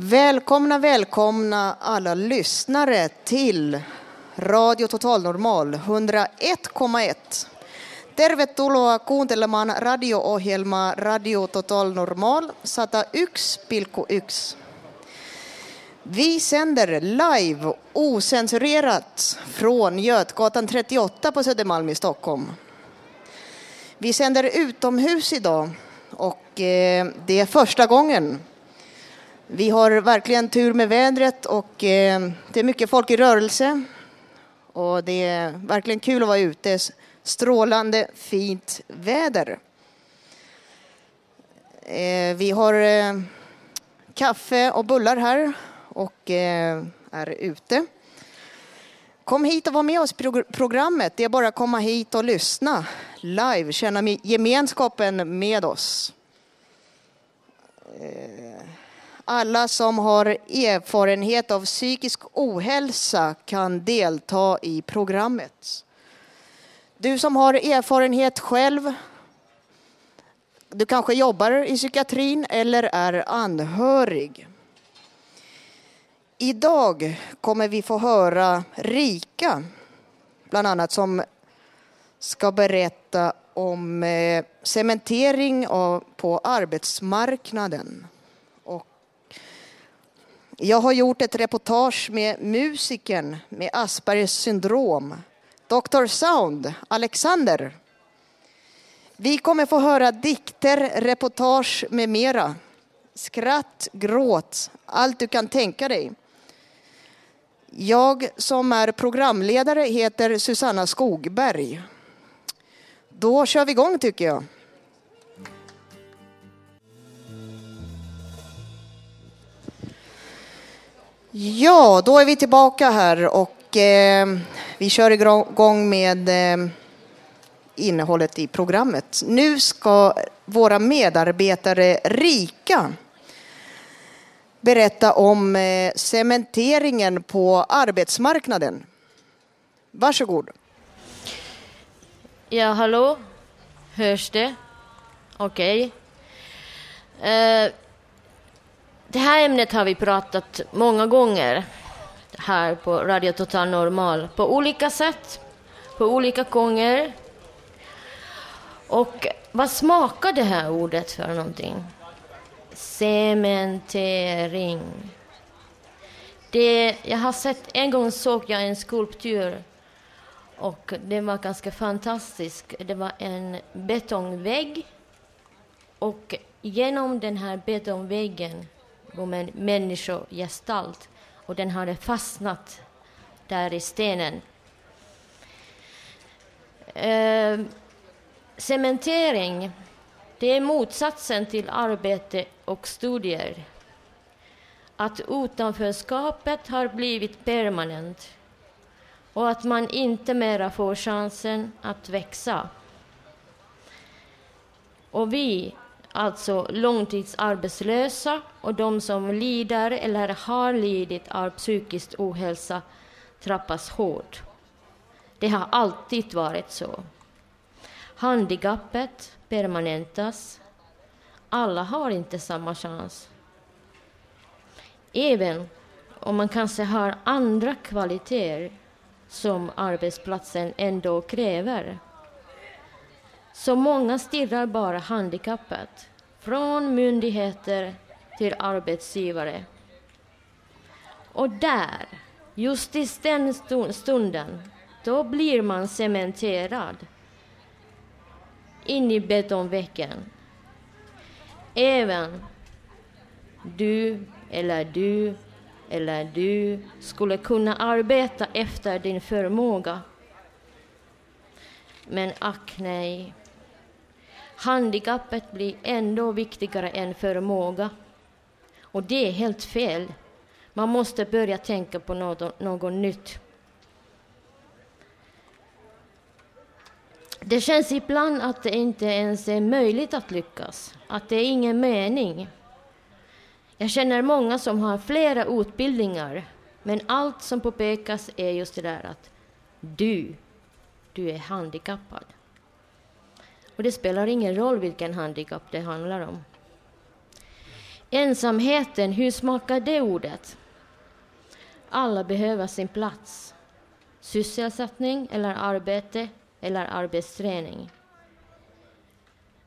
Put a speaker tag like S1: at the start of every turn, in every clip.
S1: Välkomna, välkomna alla lyssnare till Radio Total Normal 101,1. Tervetuloa kuuntelemaan radio-ohjelmaa Radio Total Normal 101,1. Vi sänder live ocensurerat från Götgatan 38 på Södermalm i Stockholm. Vi sänder utomhus idag och eh, det är första gången vi har verkligen tur med vädret och eh, det är mycket folk i rörelse. Och det är verkligen kul att vara ute. Strålande fint väder. Eh, vi har eh, kaffe och bullar här och är ute. Kom hit och var med oss i programmet. Det är bara att komma hit och lyssna live, känna gemenskapen med oss. Alla som har erfarenhet av psykisk ohälsa kan delta i programmet. Du som har erfarenhet själv, du kanske jobbar i psykiatrin eller är anhörig. Idag kommer vi få höra Rika, bland annat, som ska berätta om eh, cementering på arbetsmarknaden. Jag har gjort ett reportage med musikern med Aspergers syndrom, Dr Sound, Alexander. Vi kommer få höra dikter, reportage med mera. Skratt, gråt, allt du kan tänka dig. Jag som är programledare heter Susanna Skogberg. Då kör vi igång tycker jag. Ja, då är vi tillbaka här och eh, vi kör igång med eh, innehållet i programmet. Nu ska våra medarbetare Rika berätta om eh, cementeringen på arbetsmarknaden. Varsågod.
S2: Ja, hallå? Hörs det? Okej. Okay. Det här ämnet har vi pratat många gånger här på Radio Total Normal på olika sätt, på olika gånger. Och vad smakar det här ordet för någonting? Cementering. Det, jag har sett, en gång såg jag en skulptur och den var ganska fantastisk. Det var en betongvägg och genom den här betongväggen om en människogestalt och den hade fastnat där i stenen. Eh, cementering, det är motsatsen till arbete och studier. Att utanförskapet har blivit permanent och att man inte mera får chansen att växa. Och vi alltså långtidsarbetslösa och de som lider eller har lidit av psykisk ohälsa trappas hårt. Det har alltid varit så. Handikappet permanentas. Alla har inte samma chans. Även om man kanske har andra kvaliteter som arbetsplatsen ändå kräver. Så många stirrar bara handikappet från myndigheter till arbetsgivare. Och där, just i den stunden, då blir man cementerad in i betongväggen. Även du eller du eller du skulle kunna arbeta efter din förmåga. Men ack nej. Handikappet blir ändå viktigare än förmåga. Och det är helt fel. Man måste börja tänka på något, något nytt. Det känns ibland att det inte ens är möjligt att lyckas, att det är ingen mening. Jag känner många som har flera utbildningar, men allt som påpekas är just det där att du, du är handikappad. Och det spelar ingen roll vilken handikapp det handlar om. Ensamheten, hur smakar det ordet? Alla behöver sin plats. Sysselsättning eller arbete eller arbetsträning.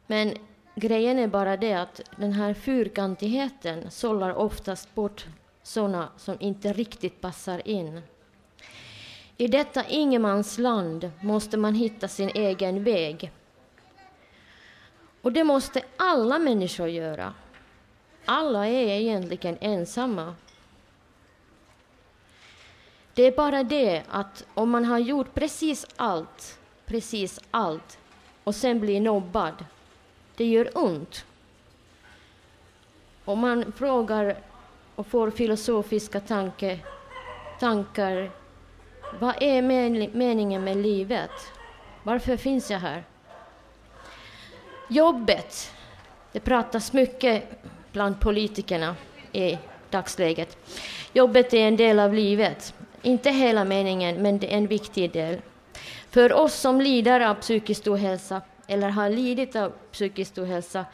S2: Men grejen är bara det att den här fyrkantigheten sållar oftast bort sådana som inte riktigt passar in. I detta ingenmansland måste man hitta sin egen väg. Och det måste alla människor göra. Alla är egentligen ensamma. Det är bara det att om man har gjort precis allt, precis allt och sen blir nobbad, det gör ont. Om man frågar och får filosofiska tanke, tankar, vad är meningen med livet? Varför finns jag här? Jobbet. Det pratas mycket bland politikerna i dagsläget. Jobbet är en del av livet. Inte hela meningen, men det är en viktig del. För oss som lider av psykisk ohälsa eller har lidit av psykisk ohälsa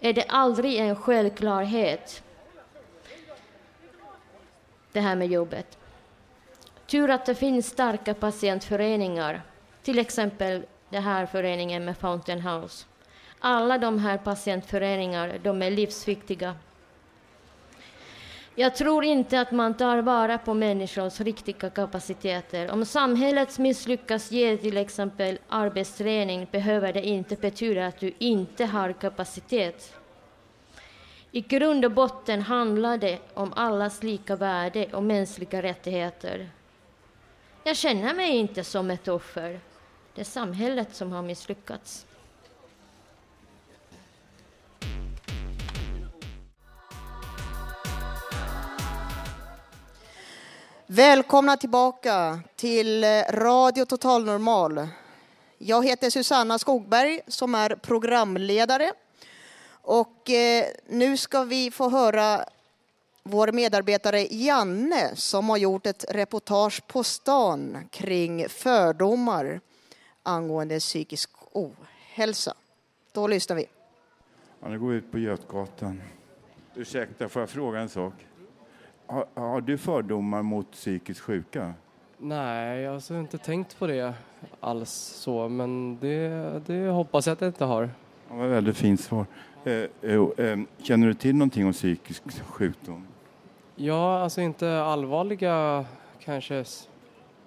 S2: är det aldrig en självklarhet, det här med jobbet. Tur att det finns starka patientföreningar, till exempel den här föreningen med Fountain House. Alla de här patientföreningarna de är livsviktiga jag tror inte att man tar vara på människors riktiga kapaciteter. Om samhället misslyckas ge till exempel arbetsträning behöver det inte betyda att du inte har kapacitet. I grund och botten handlar det om allas lika värde och mänskliga rättigheter. Jag känner mig inte som ett offer. Det är samhället som har misslyckats.
S1: Välkomna tillbaka till Radio Total Normal. Jag heter Susanna Skogberg som är programledare. Och eh, nu ska vi få höra vår medarbetare Janne som har gjort ett reportage på stan kring fördomar angående psykisk ohälsa. Då lyssnar vi.
S3: Ja, nu går vi ut på Götgatan. Ursäkta, får jag fråga en sak? Har, har, du fördomar mot psykiskt sjuka?
S4: Nej, jag har alltså inte tänkt på det alls så, men det, det hoppas jag att jag inte har.
S3: Det var ett väldigt fint svar. Eh, eh, eh, känner du till någonting om psykisk sjukdom?
S4: Ja, alltså inte allvarliga, kanske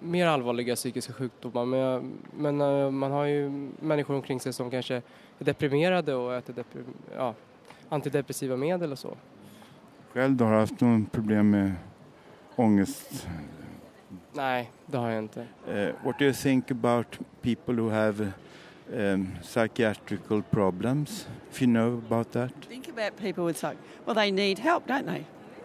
S4: mer allvarliga psykiska sjukdomar, men, men eh, man har ju människor omkring sig som kanske är deprimerade och äter deprim, ja, antidepressiva medel och så.
S3: Själv då, har du haft någon problem med ångest?
S4: Nej, det har jag inte.
S3: Uh, what do you think about people who have um, psychiatrical problems, if you know about that?
S5: Think about people with psych. Well, they need help, don't they?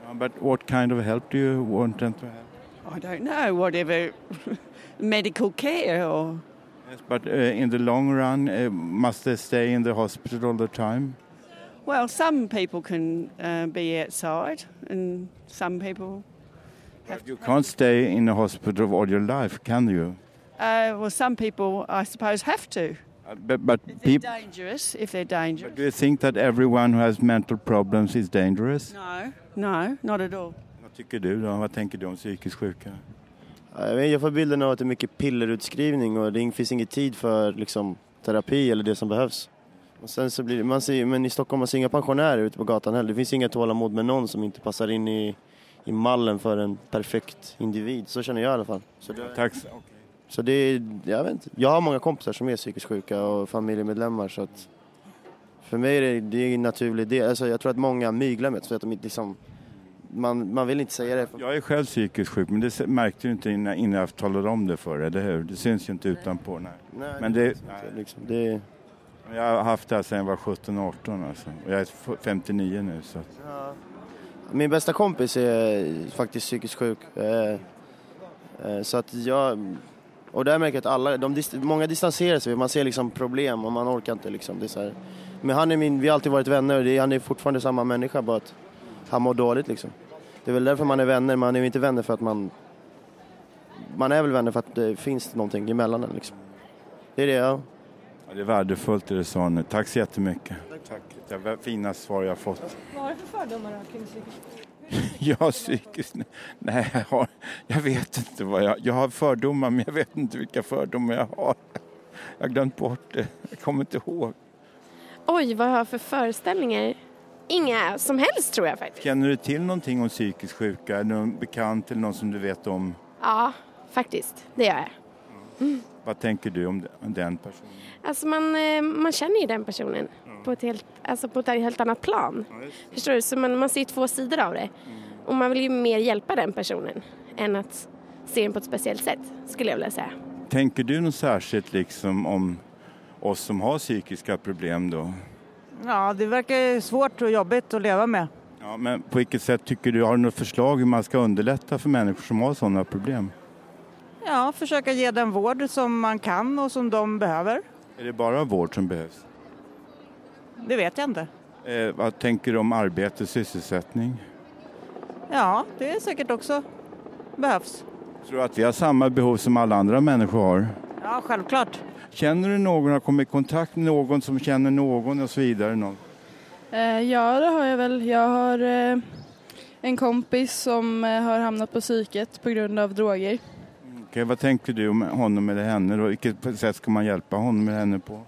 S3: Uh, but what kind of help do you want them to have?
S5: I don't know, whatever medical care or...
S3: Yes, but uh, in the long run, uh, must they stay in the hospital all the time?
S5: Well, some people can uh, be outside, and some people.
S3: Have you can't stay in a hospital all your life, can you?
S5: Uh, well, some people, I suppose, have to.
S3: Uh, but but
S5: if they're dangerous, if they're dangerous.
S3: But do you think that everyone who has mental problems is dangerous?
S5: No, no, not at all.
S3: Vad tycker du då? Vad tänker du om psykiskt sjuka?
S6: Jag får bilden av att det är mycket pillerutskrivning och det finns ingen tid för liksom, terapi eller det som behövs. Och sen så blir det, man ser, men i Stockholm man ser inga pensionärer ute på gatan heller. Det finns inga tålamod med någon som inte passar in i, i mallen för en perfekt individ. Så känner jag i alla fall. Så det,
S3: Tack.
S6: så det är, jag vet inte. Jag har många kompisar som är psykiskt sjuka och familjemedlemmar så att för mig är det, det är en naturlig del. Alltså jag tror att många myglar med det, så att de inte liksom, man, man vill inte säga det.
S3: Jag är själv psykiskt sjuk, men det märkte du inte innan, innan jag talade om det för eller hur? Det syns ju inte utanpå. Nej.
S6: Nej,
S3: men
S6: det
S3: det,
S6: liksom. Det-
S3: jag har haft det här sedan jag var 17-18 alltså. Och jag är 59 nu. Så. Ja.
S6: Min bästa kompis är faktiskt psykiskt sjuk. Eh, eh, så att jag... Och där märker jag att alla, de, många distanserar sig, man ser liksom problem och man orkar inte liksom. Det är så här. Men han är min, vi har alltid varit vänner och han är fortfarande samma människa bara att han mår dåligt liksom. Det är väl därför man är vänner, man är ju inte vänner för att man... Man är väl vänner för att det finns någonting emellan en liksom. Det är det, ja.
S3: Ja, det är värdefullt det du sa nu. Tack så jättemycket. Tack. Det var fina svar jag har fått.
S7: Vad har du för fördomar kring psykisk
S3: Jag har psykiskt... Nej, jag, har, jag vet inte vad jag... Jag har fördomar, men jag vet inte vilka fördomar jag har. Jag har glömt bort det. Jag kommer inte ihåg.
S8: Oj, vad jag har för föreställningar? Inga som helst tror jag faktiskt.
S3: Känner du till någonting om psykiskt sjuka? Är någon bekant eller någon som du vet om?
S8: Ja, faktiskt. Det gör jag.
S3: Vad tänker du om den personen?
S8: Alltså man, eh, man känner ju den personen på ett helt, alltså på ett helt annat plan. Förstår du? Så man, man ser två sidor av det. Och man vill ju mer hjälpa den personen än att se den på ett speciellt sätt, skulle jag vilja säga.
S3: Tänker du något särskilt liksom om oss som har psykiska problem då?
S9: Ja, det verkar svårt och jobbigt att leva med.
S3: Ja, men på vilket sätt tycker du, har du något förslag hur man ska underlätta för människor som har sådana problem?
S9: Ja, försöka ge den vård som man kan och som de behöver.
S3: Är det bara vård som behövs?
S9: Det vet jag inte.
S3: Eh, vad tänker du om arbete och sysselsättning?
S9: Ja, det är säkert också behövs.
S3: Tror du att vi har samma behov som alla andra människor har?
S9: Ja, självklart.
S3: Känner du någon, har kommit i kontakt med någon som känner någon och så vidare? Någon?
S10: Eh, ja, det har jag väl. Jag har eh, en kompis som eh, har hamnat på psyket på grund av droger.
S3: Okej, vad tänker du om honom eller henne? Då? Vilket sätt ska man hjälpa honom eller henne på?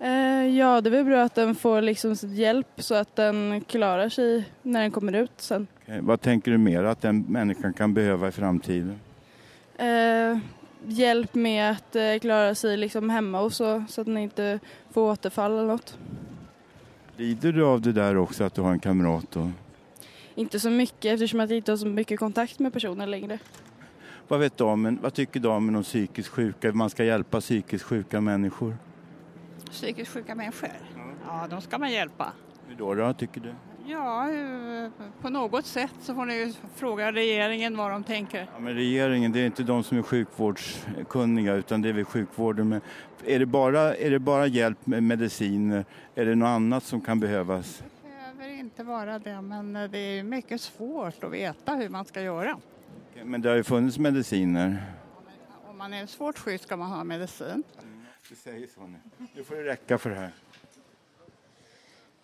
S10: Eh, ja, det är väl bra att den får liksom hjälp så att den klarar sig när den kommer ut sen.
S3: Okej, vad tänker du mer att den människan kan behöva i framtiden?
S10: Eh, hjälp med att eh, klara sig liksom hemma och så, så att den inte får återfall eller något.
S3: Lider du av det där också, att du har en kamrat? Då?
S10: Inte så mycket eftersom jag inte har så mycket kontakt med personen längre.
S3: Vad vet damen, vad tycker damen om psykiskt sjuka? Man ska hjälpa psykiskt sjuka människor.
S11: Psykiskt sjuka människor? Ja, de ska man hjälpa.
S3: Hur då, då tycker du?
S11: Ja, eh, på något sätt så får ni ju fråga regeringen vad de tänker.
S3: Ja, men regeringen, det är inte de som är sjukvårdskunniga utan det är vi sjukvården. Men är, det bara, är det bara hjälp med mediciner? Är det något annat som kan behövas?
S11: Det behöver inte vara det, men det är mycket svårt att veta hur man ska göra.
S3: Men det har ju funnits mediciner.
S11: Om man är svårt sjuk ska man ha medicin.
S3: Du säger så nu. Nu får det räcka för det här.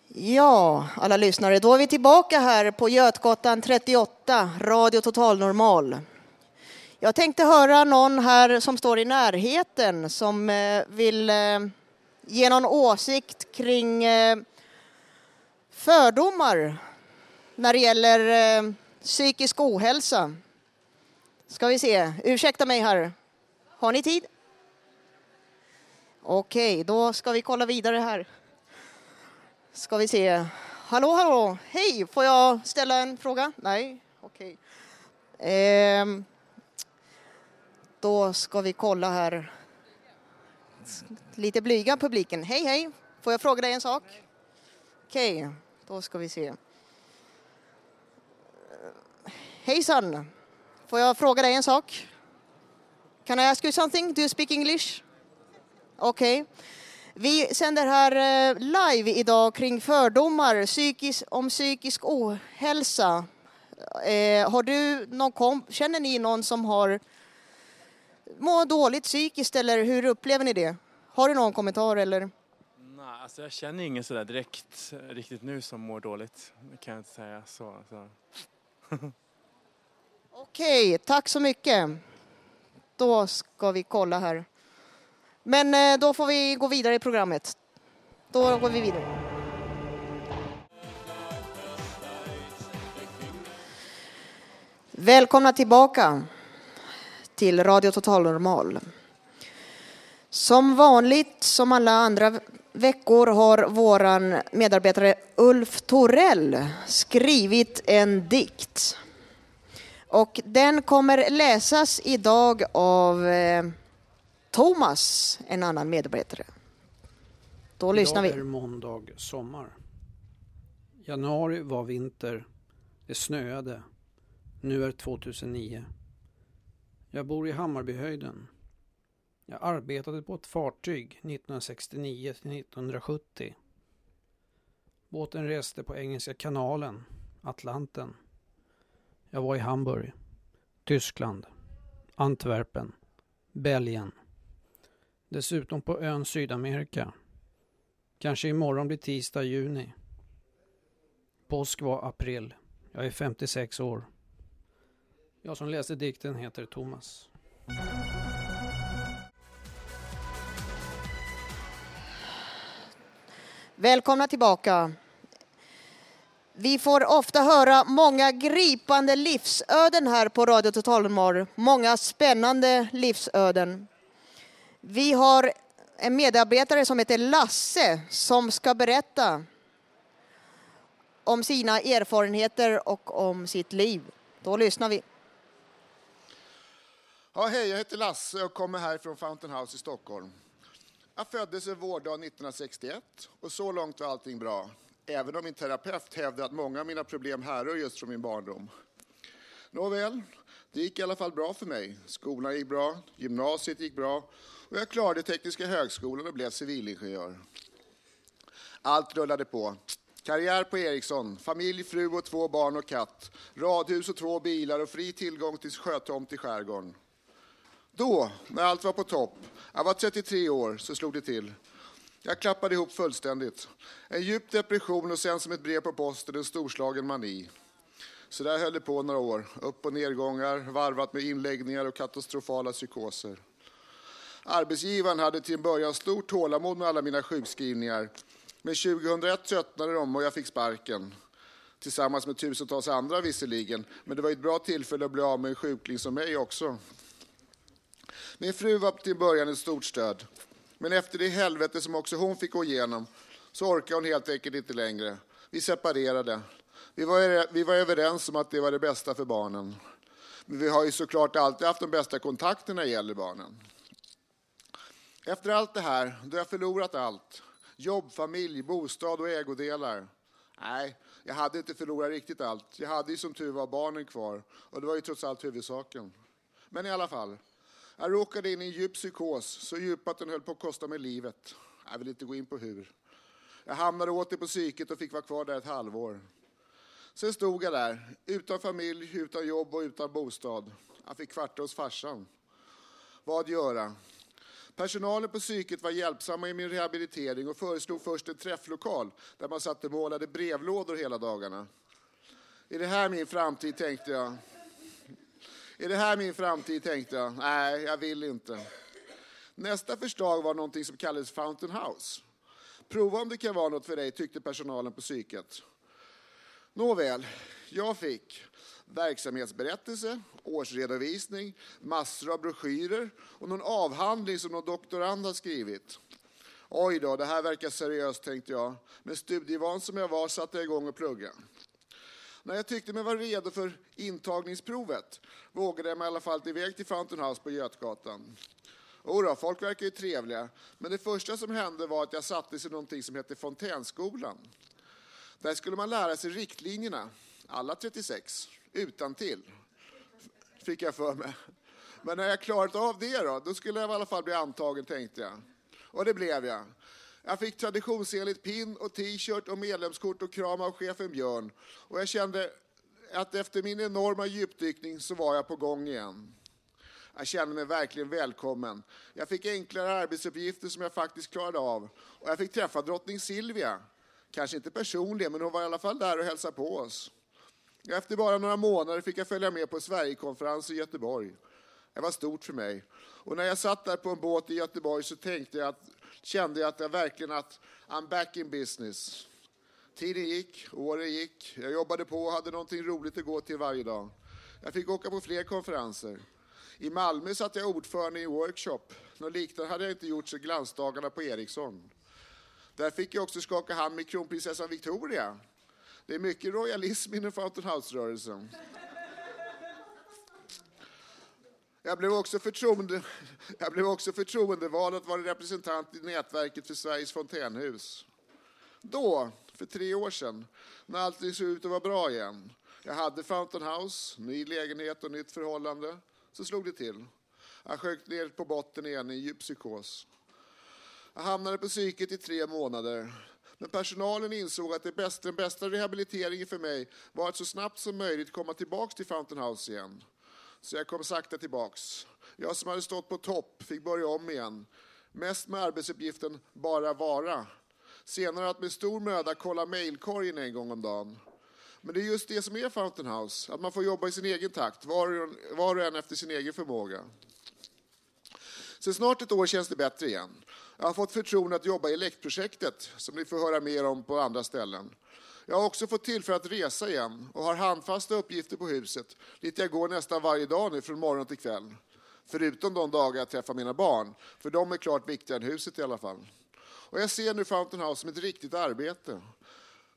S1: Ja, alla lyssnare, då är vi tillbaka här på Götgatan 38, Radio Total Normal. Jag tänkte höra någon här som står i närheten som eh, vill eh, ge någon åsikt kring eh, fördomar när det gäller psykisk ohälsa. Ska vi se, ursäkta mig här. Har ni tid? Okej, då ska vi kolla vidare här. Ska vi se. Hallå, hallå. Hej, får jag ställa en fråga? Nej, okej. Ehm, då ska vi kolla här. Lite blyga publiken. Hej, hej. Får jag fråga dig en sak? Okej, då ska vi se. Hejsan. Får jag fråga dig en sak? Can I ask you something? Do you speak English? Okej. Vi sänder här eh, live idag kring fördomar psykisk, om psykisk ohälsa. Eh, har du någon kom, känner ni någon som har mår dåligt psykiskt eller hur upplever ni det? Har du någon kommentar eller?
S12: Nej, alltså jag känner ingen sådär direkt riktigt nu som mår dåligt. Det kan jag inte säga. Så, så.
S1: Okej, tack så mycket. Då ska vi kolla här. Men eh, då får vi gå vidare i programmet. Då går vi vidare. Välkomna tillbaka till Radio Total Normal. Som vanligt, som alla andra veckor, har vår medarbetare Ulf Torell skrivit en dikt. Och den kommer läsas idag av eh, Thomas, en annan medarbetare. Då lyssnar vi.
S13: Idag är måndag sommar. Januari var vinter. Det snöade. Nu är 2009. Jag bor i Hammarbyhöjden. Jag arbetade på ett fartyg 1969 till 1970. Båten reste på Engelska kanalen, Atlanten. Jag var i Hamburg, Tyskland, Antwerpen, Belgien. Dessutom på ön Sydamerika. Kanske imorgon blir tisdag juni. Påsk var april. Jag är 56 år. Jag som läste dikten heter Thomas.
S1: Välkomna tillbaka. Vi får ofta höra många gripande livsöden här på Radio Total Normal. Många spännande livsöden. Vi har en medarbetare som heter Lasse som ska berätta om sina erfarenheter och om sitt liv. Då lyssnar vi.
S14: Ja, hej, jag heter Lasse och kommer här från Fountain House i Stockholm. Jag föddes en vårdag 1961 och så långt var allting bra. Även om min terapeut hävdade att många av mina problem härrör just från min barndom. Nåväl, det gick i alla fall bra för mig. Skolan gick bra, gymnasiet gick bra och jag klarade Tekniska högskolan och blev civilingenjör. Allt rullade på. Karriär på Ericsson, familj, fru och två barn och katt, radhus och två bilar och fri tillgång till sjötomt i skärgården. Då, när allt var på topp, jag var 33 år, så slog det till. Jag klappade ihop fullständigt. En djup depression och sen som ett brev på posten en storslagen mani. Så där höll det på några år. Upp och nedgångar, varvat med inläggningar och katastrofala psykoser. Arbetsgivaren hade till en början stort tålamod med alla mina sjukskrivningar. Men 2001 tröttnade de och jag fick sparken. Tillsammans med tusentals andra visserligen. Men det var ett bra tillfälle att bli av med en sjukling som mig också. Min fru var till början ett stort stöd. Men efter det helvete som också hon fick gå igenom så orkade hon helt enkelt inte längre. Vi separerade. Vi var, vi var överens om att det var det bästa för barnen. Men vi har ju såklart alltid haft de bästa kontakterna när det gäller barnen. Efter allt det här, då jag förlorat allt, jobb, familj, bostad och ägodelar. Nej, jag hade inte förlorat riktigt allt. Jag hade ju som tur var barnen kvar och det var ju trots allt huvudsaken. Men i alla fall, jag råkade in i en djup psykos, så djup att den höll på att kosta mig livet. Jag vill inte gå in på hur. Jag hamnade åter på psyket och fick vara kvar där ett halvår. Sen stod jag där, utan familj, utan jobb och utan bostad. Jag fick kvarta hos farsan. Vad göra? Personalen på psyket var hjälpsamma i min rehabilitering och föreslog först en träfflokal där man satt och målade brevlådor hela dagarna. Är det här min framtid, tänkte jag. Är det här min framtid, tänkte jag. Nej, jag vill inte. Nästa förslag var någonting som kallades Fountain House. Prova om det kan vara något för dig, tyckte personalen på psyket. Nåväl, jag fick verksamhetsberättelse, årsredovisning, massor av broschyrer och någon avhandling som någon doktorand har skrivit. Oj då, det här verkar seriöst, tänkte jag. Men studievan som jag var satte jag igång och plugga. När jag tyckte mig vara redo för intagningsprovet vågade jag mig i alla fall iväg till Fountain House på Götgatan. Jodå, folk verkar ju trevliga, men det första som hände var att jag sattes i någonting som heter Fontänskolan. Där skulle man lära sig riktlinjerna, alla 36, utan till fick jag för mig. Men när jag klarat av det då, då skulle jag i alla fall bli antagen tänkte jag. Och det blev jag. Jag fick traditionsenligt pin och t-shirt och medlemskort och kram av chefen Björn. Och jag kände att efter min enorma djupdykning så var jag på gång igen. Jag kände mig verkligen välkommen. Jag fick enklare arbetsuppgifter som jag faktiskt klarade av. Och jag fick träffa drottning Silvia. Kanske inte personligen, men hon var i alla fall där och hälsade på oss. Efter bara några månader fick jag följa med på Sverigekonferens i Göteborg. Det var stort för mig. Och när jag satt där på en båt i Göteborg så tänkte jag att kände jag att jag verkligen att I'm back in business. Tiden gick, åren gick. Jag jobbade på och hade någonting roligt att gå till varje dag. Jag fick åka på fler konferenser. I Malmö satt jag ordförande i en workshop. Något liknande hade jag inte gjort sedan glansdagarna på Ericsson. Där fick jag också skaka hand med kronprinsessan Victoria. Det är mycket royalism inom Fountain House-rörelsen. Jag blev, också förtroende, jag blev också förtroendevald att vara representant i nätverket för Sveriges fontänhus. Då, för tre år sedan, när allting såg ut att vara bra igen, jag hade Fountain House, ny lägenhet och nytt förhållande, så slog det till. Jag sjönk ner på botten igen i djup psykos. Jag hamnade på psyket i tre månader. Men personalen insåg att det bästa, den bästa rehabiliteringen för mig var att så snabbt som möjligt komma tillbaka till Fountain House igen. Så jag kom sakta tillbaks. Jag som hade stått på topp fick börja om igen. Mest med arbetsuppgiften bara vara. Senare att med stor möda kolla mejlkorgen en gång om dagen. Men det är just det som är Fountain House, att man får jobba i sin egen takt, var och en efter sin egen förmåga. Sen snart ett år känns det bättre igen. Jag har fått förtroende att jobba i LECT-projektet, som ni får höra mer om på andra ställen. Jag har också fått tillfälle att resa igen och har handfasta uppgifter på huset, dit jag går nästan varje dag nu från morgon till kväll. Förutom de dagar jag träffar mina barn, för de är klart viktigare än huset i alla fall. Och jag ser nu Fountain House som ett riktigt arbete.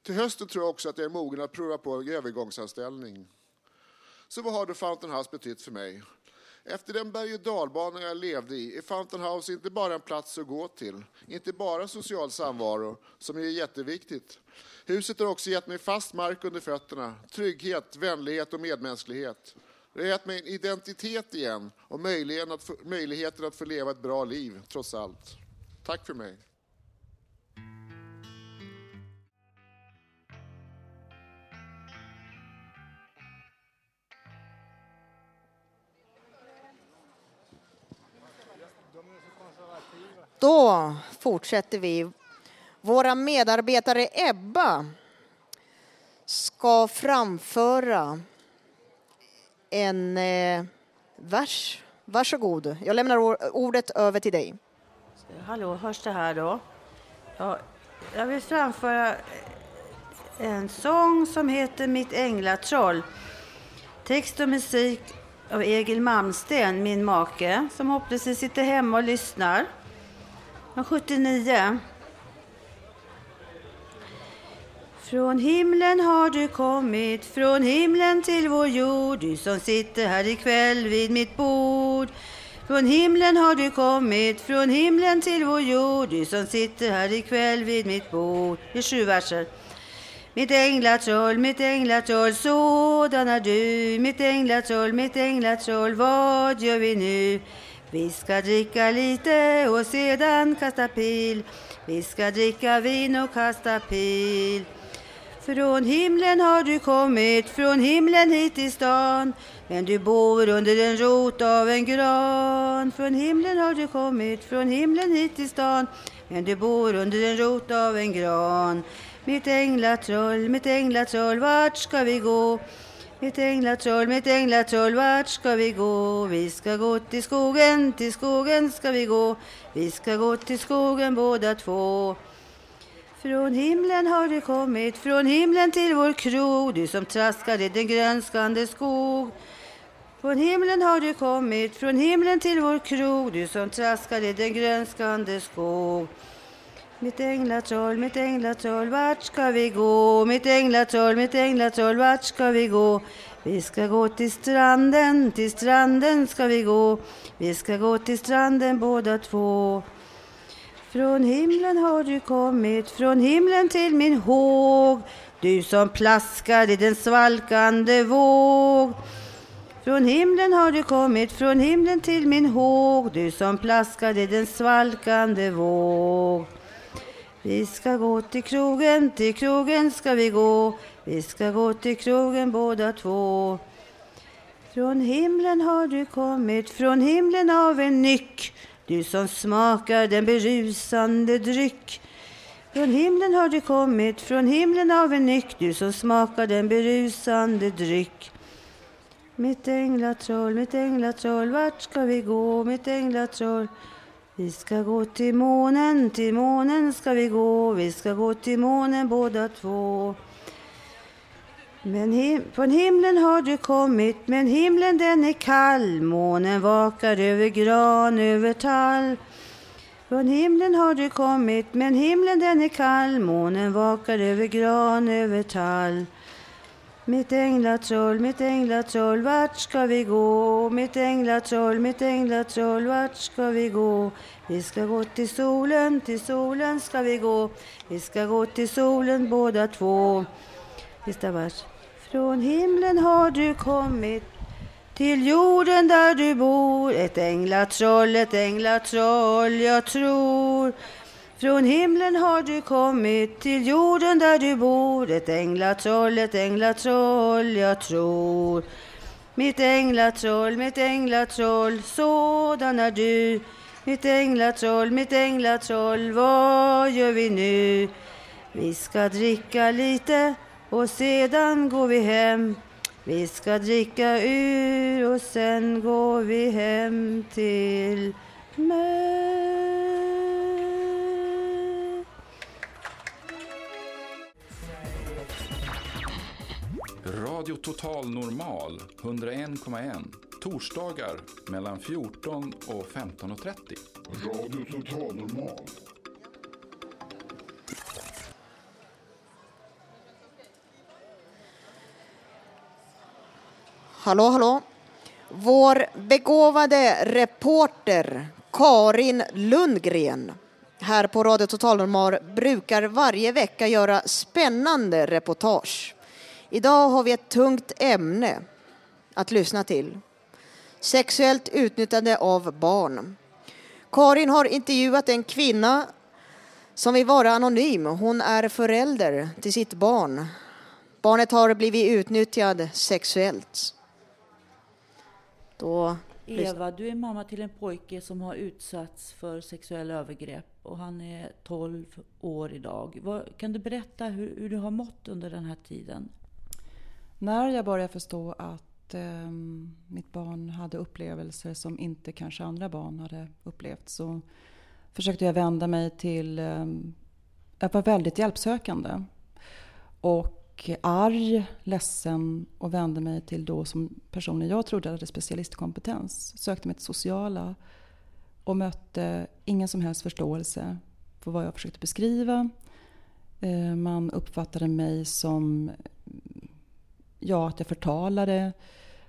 S14: Till hösten tror jag också att jag är mogen att prova på en övergångsanställning. Så vad har då Fountain House betytt för mig? Efter den berg och dalbana jag levde i är Fountain House inte bara en plats att gå till, inte bara social samvaro, som är jätteviktigt. Huset har också gett mig fast mark under fötterna, trygghet, vänlighet och medmänsklighet. Det har gett mig en identitet igen och möjligheten att, få, möjligheten att få leva ett bra liv, trots allt. Tack för mig.
S1: Då fortsätter vi. Våra medarbetare Ebba ska framföra en eh, vers. Varsågod. Jag lämnar ordet över till dig.
S15: Hallå, hörs det här då? Ja, jag vill framföra en sång som heter Mitt änglatroll. Text och musik av Egil Malmsten, min make, som hoppas sitter hemma och lyssnar. 79. Från himlen har du kommit, från himlen till vår jord, du som sitter här ikväll vid mitt bord. Från himlen har du kommit, från himlen till vår jord, du som sitter här ikväll vid mitt bord. Det är sju verser. Mitt änglatroll, mitt änglatroll, sådan är du. Mitt änglatroll, mitt änglatroll, vad gör vi nu? Vi ska dricka lite och sedan kasta pil. Vi ska dricka vin och kasta pil. Från himlen har du kommit, från himlen hit till stan. Men du bor under en rot av en gran. Från himlen har du kommit, från himlen hit till stan. Men du bor under en rot av en gran. Mitt änglatroll, mitt änglatroll, vart ska vi gå? Mitt änglatroll, mitt änglatroll, vart ska vi gå? Vi ska gå till skogen, till skogen ska vi gå. Vi ska gå till skogen båda två. Från himlen har du kommit, från himlen till vår krog, du som traskar i den grönskande skog. Från himlen har du kommit, från himlen till vår krog, du som traskar i den grönskande skog. Mitt änglatroll, mitt änglatroll, vart ska vi gå? Mitt änglatroll, mitt änglatroll, vart ska vi gå? Vi ska gå till stranden, till stranden ska vi gå. Vi ska gå till stranden båda två. Från himlen har du kommit, från himlen till min håg. Du som plaskar i den svalkande våg. Från himlen har du kommit, från himlen till min håg. Du som plaskar i den svalkande våg. Vi ska gå till krogen, till krogen ska vi gå. Vi ska gå till krogen båda två. Från himlen har du kommit, från himlen av en nyck. Du som smakar den berusande dryck. Från himlen har du kommit, från himlen av en nyck. Du som smakar den berusande dryck. Mitt änglatroll, mitt änglatroll, vart ska vi gå? Mitt änglatroll, vi ska gå till månen, till månen ska vi gå, vi ska gå till månen båda två. Men him från himlen har du kommit, men himlen den är kall, månen vakar över gran, över tall. Från himlen har du kommit, men himlen den är kall, månen vakar över gran, över tall. Mitt änglatroll, mitt änglatroll, vart ska vi gå? Mitt änglatroll, mitt änglatroll, vart ska vi gå? Vi ska gå till solen, till solen ska vi gå. Vi ska gå till solen båda två. Sista vers. Från himlen har du kommit till jorden där du bor. Ett änglatroll, ett änglatroll, jag tror. Från himlen har du kommit till jorden där du bor. Ett änglatroll, ett änglatroll, jag tror. Mitt änglatroll, mitt änglatroll, sådan är du. Mitt änglatroll, mitt änglatroll, vad gör vi nu? Vi ska dricka lite och sedan går vi hem. Vi ska dricka ur och sen går vi hem till mig.
S16: Radio Total Normal 101,1 torsdagar mellan 14 och 15.30.
S14: Radio Total Normal.
S1: Hallå, hallå. Vår begåvade reporter Karin Lundgren här på Radio Total Normal brukar varje vecka göra spännande reportage. Idag har vi ett tungt ämne att lyssna till. Sexuellt utnyttjande av barn. Karin har intervjuat en kvinna som vill vara anonym. Hon är förälder till sitt barn. Barnet har blivit utnyttjad sexuellt. Då
S17: Eva, du är mamma till en pojke som har utsatts för sexuella övergrepp och han är 12 år idag. Kan du berätta hur, hur, du har mått under den här tiden?
S18: När jag började förstå att eh, mitt barn hade upplevelser som inte kanske andra barn hade upplevt så försökte jag vända mig till... Eh, jag var väldigt hjälpsökande. Och arg, ledsen och vände mig till då som personer jag trodde hade specialistkompetens. Sökte mig till sociala och mötte ingen som helst förståelse för vad jag försökte beskriva. Ehm, man uppfattade mig som ja, att jag förtalade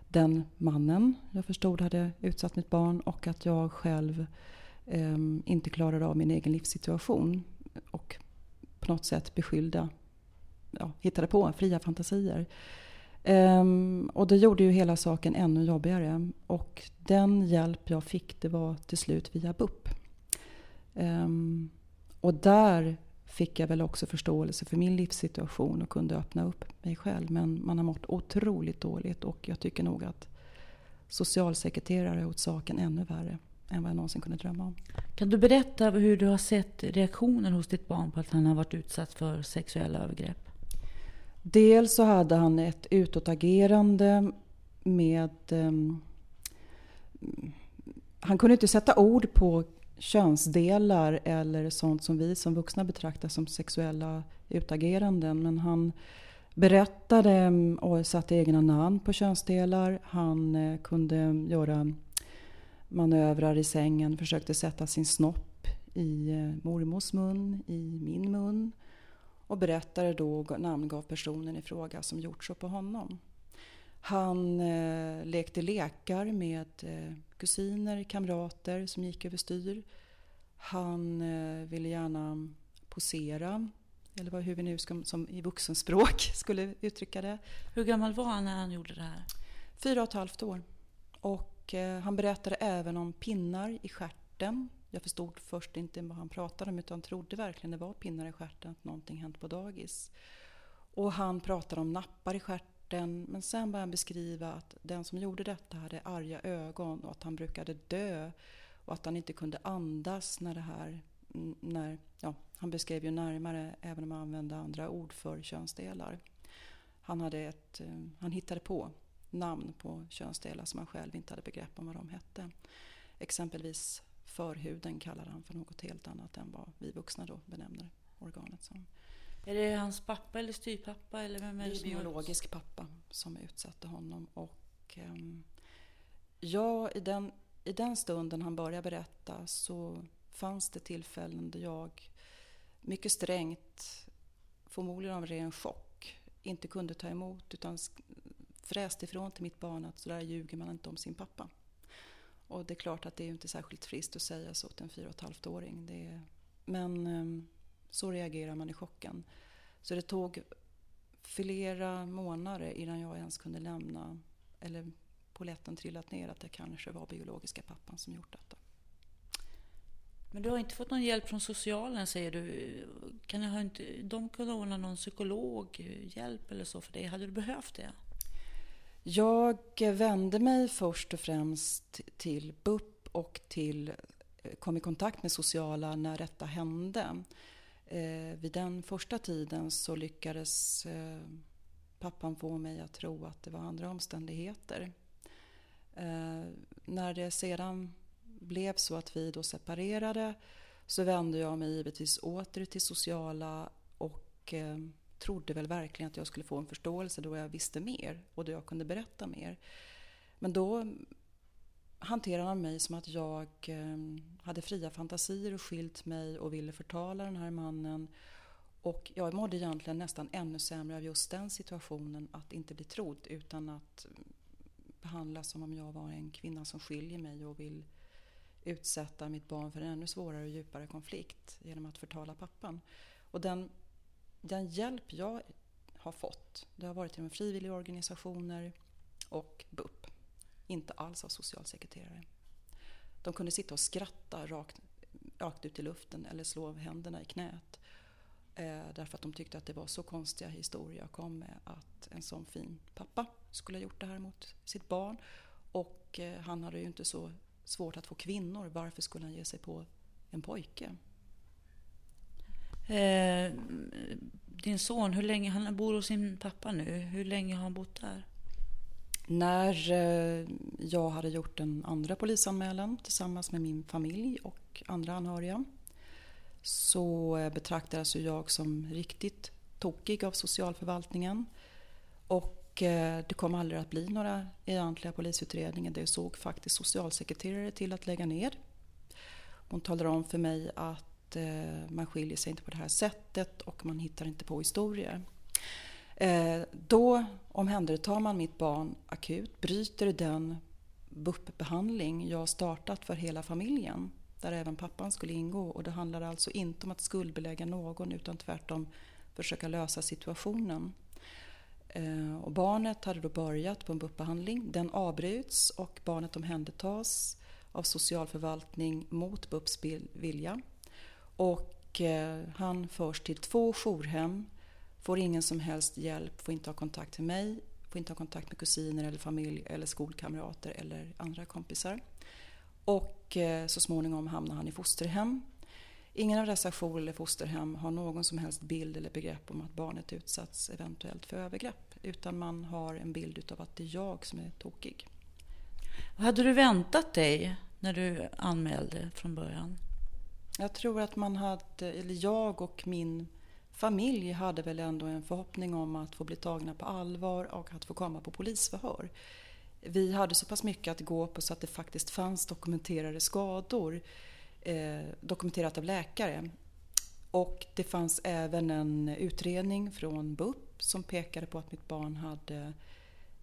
S18: den mannen jag förstod hade utsatt mitt barn och att jag själv eh, inte klarade av min egen livssituation och på något sätt beskyllde ja, hittade på fria fantasier. Um, och det gjorde ju hela saken ännu jobbigare. Och den hjälp jag fick det var till slut via BUP. Um, och där fick jag väl också förståelse för min livssituation och kunde öppna upp mig själv. Men man har mått otroligt dåligt och jag tycker nog att socialsekreterare har gjort saken ännu värre än vad jag någonsin kunde drömma om.
S17: Kan du berätta hur du har sett reaktionen hos ditt barn på att han har varit utsatt för sexuella övergrepp?
S18: Dels så hade han ett utåtagerande med... Um, han kunde inte sätta ord på könsdelar eller sånt som vi som vuxna betraktar som sexuella utageranden. Men han berättade och satte egna namn på könsdelar. Han eh, kunde göra manövrar i sängen, försökte sätta sin snopp i eh, mormors mun, i min mun och berättade då och namngav personen i fråga som gjort så på honom. Han eh, lekte lekar med eh, kusiner, kamrater som gick överstyr. Han eh, ville gärna posera, eller hur vi nu ska, som i vuxenspråk skulle uttrycka det.
S17: Hur gammal var han när han gjorde det här?
S18: Fyra och ett halvt år. Och eh, han berättade även om pinnar i skärten jag förstod först inte vad han pratade om utan trodde verkligen det var pinnar i stjärten, att någonting hänt på dagis. Och han pratade om nappar i stjärten men sen började han beskriva att den som gjorde detta hade arga ögon och att han brukade dö och att han inte kunde andas när det här mm, när, ja, han beskrev ju närmare även om han använde andra ord för könsdelar. Han, hade ett, eh, han hittade på namn på könsdelar som han själv inte hade begrepp om vad de hette. Exempelvis förhuden kallade han för något helt annat än vad vi vuxna då benämner organet som.
S17: Är det hans pappa eller styrpappa? Eller vem är det,
S18: det är biologisk pappa som utsatte honom. Och, um, ja, i den, i den stunden han började berätta så fanns det tillfällen då jag mycket strängt, förmodligen av ren chock, inte kunde ta emot utan fräste ifrån till mitt barn att så där ljuger man inte om sin pappa. Och det är klart att det är inte särskilt friskt att säga så till en fyra och ett halvt åring. Det är, men um, så reagerar man i chocken. Så det tog flera månader innan jag ens kunde lämna, eller poletten trillat ner att det kanske var biologiska pappan som gjort detta.
S17: Men du har inte fått någon hjälp från socialen säger du. Kan jag inte, de kunna ordna någon psykologhjälp eller så för dig? Hade du behövt det?
S18: Jag vände mig först och främst till BUP och till, kom i kontakt med sociala när detta hände. Eh, vid den första tiden så lyckades eh, pappan få mig att tro att det var andra omständigheter. Eh, när det sedan blev så att vi då separerade så vände jag mig givetvis åter till sociala och eh, trodde väl verkligen att jag skulle få en förståelse då jag visste mer och då jag kunde berätta mer. Men då hanterade han mig som att jag eh, hade fria fantasier och skilt mig och ville förtala den här mannen. Och jag mådde egentligen nästan ännu sämre av just den situationen, att inte bli trodd utan att behandlas som om jag var en kvinna som skiljer mig och vill utsätta mitt barn för en ännu svårare och djupare konflikt genom att förtala pappan. Och den, den hjälp jag har fått, det har varit genom frivilliga organisationer och BUP inte alls av socialsekreterare. De kunde sitta och skratta rakt, rakt ut i luften eller slå händerna i knät. Eh, därför att de tyckte att det var så konstiga historier jag kom med att en sån fin pappa skulle ha gjort det här mot sitt barn. Och eh, han hade ju inte så svårt att få kvinnor. Varför skulle han ge sig på en pojke?
S17: Eh, din son, hur länge, han bor hos sin pappa nu. Hur länge har han bott där?
S18: När eh, jag hade gjort en andra polisanmälan tillsammans med min familj och andra anhöriga så eh, betraktades jag som riktigt tokig av socialförvaltningen. Och eh, det kom aldrig att bli några egentliga polisutredningar. Det såg faktiskt socialsekreterare till att lägga ner. Hon talade om för mig att man skiljer sig inte på det här sättet och man hittar inte på historier. Eh, då omhändertar man mitt barn akut, bryter den BUP-behandling jag startat för hela familjen där även pappan skulle ingå. Och det handlar alltså inte om att skuldbelägga någon utan tvärtom försöka lösa situationen. Eh, och barnet hade då börjat på en BUP-behandling. Den avbryts och barnet omhändertas av socialförvaltning mot BUPs vilja. Och eh, han förs till två jourhem Får ingen som helst hjälp, får inte ha kontakt med mig, får inte ha kontakt med kusiner eller familj eller skolkamrater eller andra kompisar. Och eh, så småningom hamnar han i fosterhem. Ingen av dessa jour eller fosterhem har någon som helst bild eller begrepp om att barnet utsatts eventuellt för övergrepp. Utan man har en bild av att det är jag som är tokig.
S17: Hade du väntat dig när du anmälde från början?
S18: Jag tror att man hade, eller jag och min familj hade väl ändå en förhoppning om att få bli tagna på allvar och att få komma på polisförhör. Vi hade så pass mycket att gå på så att det faktiskt fanns dokumenterade skador, eh, dokumenterat av läkare. Och det fanns även en utredning från BUP som pekade på att mitt barn hade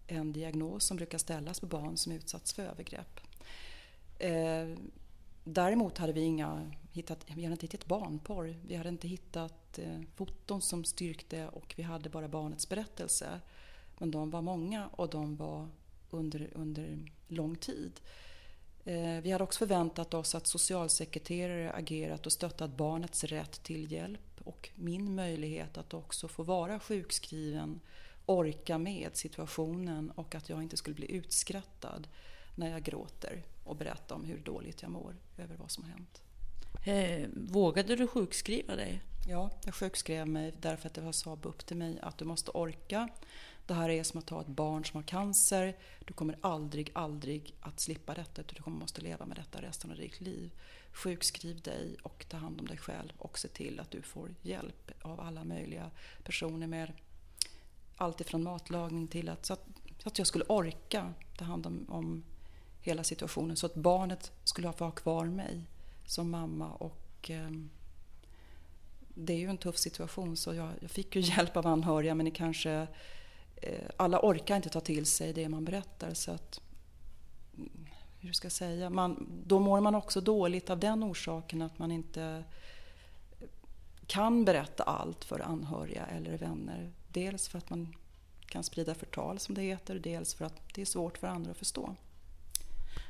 S18: en diagnos som brukar ställas på barn som utsatts för övergrepp. Eh, Däremot hade vi inga hittat, vi hade inte hittat barnporr. Vi hade inte hittat Eh, foton som styrkte och vi hade bara barnets berättelse. Men de var många och de var under, under lång tid. Eh, vi hade också förväntat oss att socialsekreterare agerat och stöttat barnets rätt till hjälp och min möjlighet att också få vara sjukskriven, orka med situationen och att jag inte skulle bli utskrattad när jag gråter och berätta om hur dåligt jag mår över vad som har hänt.
S17: Eh, vågade du sjukskriva dig?
S18: Ja, jag sjukskrev mig därför att det var SAB upp till mig att du måste orka. Det här är som att ha ett barn som har cancer. Du kommer aldrig, aldrig att slippa detta utan du kommer måste leva med detta resten av ditt liv. Sjukskriv dig och ta hand om dig själv och se till att du får hjälp av alla möjliga personer med allt ifrån matlagning till att, så att, så att jag skulle orka ta hand om, om hela situationen så att barnet skulle få ha kvar mig som mamma och eh, det är ju en tuff situation så jag, jag, fick ju hjälp av anhöriga men det kanske eh, alla orkar inte ta till sig det man berättar så att hur ska jag säga, man, då mår man också dåligt av den orsaken att man inte kan berätta allt för anhöriga eller vänner. Dels för att man kan sprida förtal som det heter, dels för att det är svårt för andra att förstå.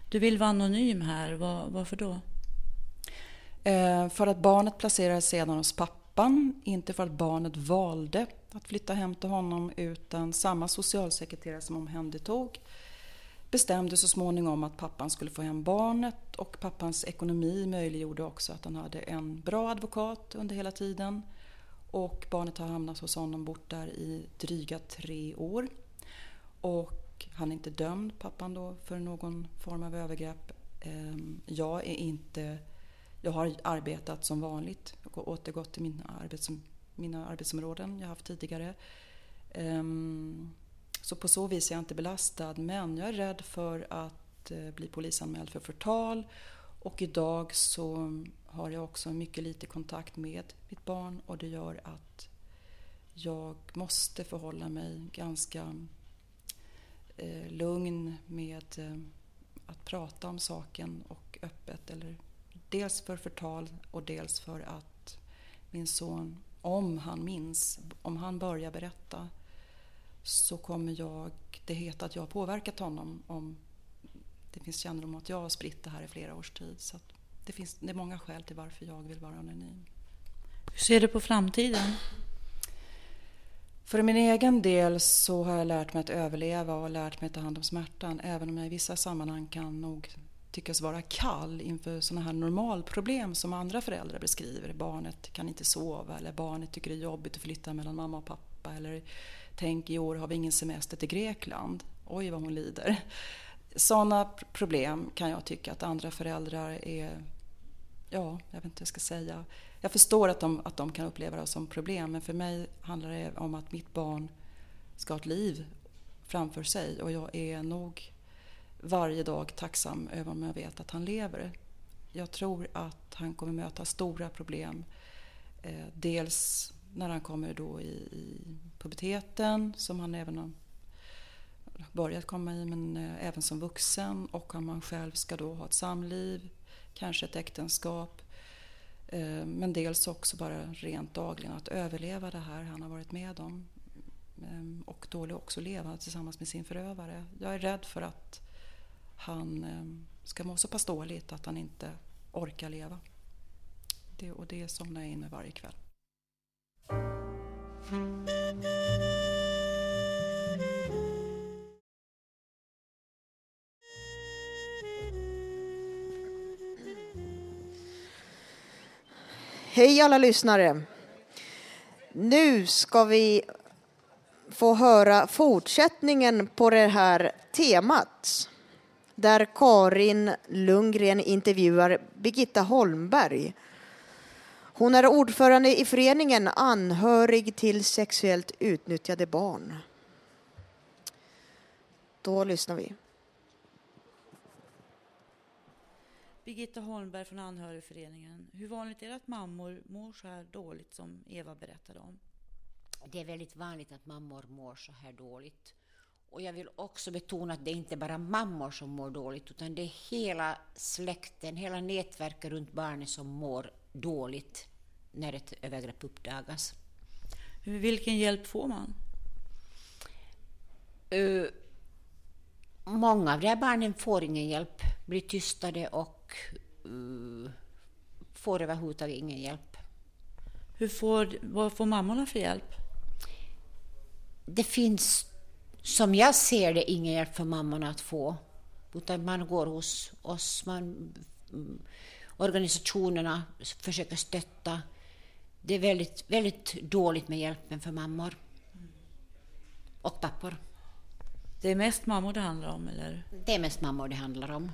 S17: Du vill vara anonym här, Var, varför då?
S18: Eh, för att barnet placerades sedan hos pappan, inte för att barnet valde att flytta hem till honom utan samma socialsekreterare som omhändertog bestämde så småningom att pappan skulle få hem barnet och pappans ekonomi möjliggjorde också att han hade en bra advokat under hela tiden. Och barnet har hamnat hos honom bort där i dryga tre år. Och han är inte dömd, pappan då, för någon form av övergrepp. Ehm, jag är inte... Jag har arbetat som vanligt och återgått till mina, arbets, mina arbetsområden jag haft tidigare. Ehm, så på så vis är jag inte belastad men jag är rädd för att eh, bli polisanmäld för förtal och idag så har jag också mycket lite kontakt med mitt barn och det gör att jag måste förhålla mig ganska eh, lugn med eh, att prata om saken och öppet. Eller dels för förtal och dels för att min son, om han minns, om han börjar berätta så kommer jag, det heter att jag har påverkat honom om det finns kännedom om att jag har spritt det här i flera års tid. Så det, finns, det är många skäl till varför jag vill vara anonym.
S17: Hur ser du på framtiden?
S18: För min egen del så har jag lärt mig att överleva och lärt mig att ta hand om smärtan. Även om jag i vissa sammanhang kan nog tyckas vara kall inför sådana här normalproblem som andra föräldrar beskriver. Barnet kan inte sova eller barnet tycker det är jobbigt att flytta mellan mamma och pappa. Eller tänk i år har vi ingen semester till Grekland. Oj vad hon lider. Sådana problem kan jag tycka att andra föräldrar är, ja, jag vet inte vad jag ska säga. Jag förstår att de, att de kan uppleva det som problem men för mig handlar det om att mitt barn ska ha ett liv framför sig och jag är nog varje dag tacksam över om jag vet att han lever. Jag tror att han kommer möta stora problem. Eh, dels när han kommer då i, i puberteten som han även har börjat komma i men eh, även som vuxen och om han själv ska då ha ett samliv, kanske ett äktenskap. Eh, men dels också bara rent dagligen att överleva det här han har varit med om. Eh, och då också leva tillsammans med sin förövare. Jag är rädd för att han ehm, ska må så pass dåligt att han inte orkar leva. Det, och det somnar jag in med varje kväll.
S1: Hej alla lyssnare! Nu ska vi få höra fortsättningen på det här temat där Karin Lundgren intervjuar Birgitta Holmberg. Hon är ordförande i föreningen Anhörig till sexuellt utnyttjade barn. Då lyssnar vi.
S17: Birgitta Holmberg från Anhörigföreningen. Hur vanligt är det att mammor mår så här dåligt som Eva berättade om?
S19: Det är väldigt vanligt att mammor mår så här dåligt. Och jag vill också betona att det är inte bara mammor som mår dåligt, utan det är hela släkten, hela nätverket runt barnet som mår dåligt när ett övergrepp uppdagas.
S17: Vilken hjälp får man?
S19: Uh, många av de här barnen får ingen hjälp, blir tystade och uh, får överhuvudtaget ingen hjälp.
S17: Hur får, vad får mammorna för hjälp?
S19: Det finns, som jag ser det, ingen hjälp för mammorna att få. Utan man går hos oss, man, mm, organisationerna försöker stötta. Det är väldigt, väldigt dåligt med hjälpen för mammor. och pappor.
S17: Det är mest mammor det handlar om, eller?
S19: Det är mest mammor det handlar om.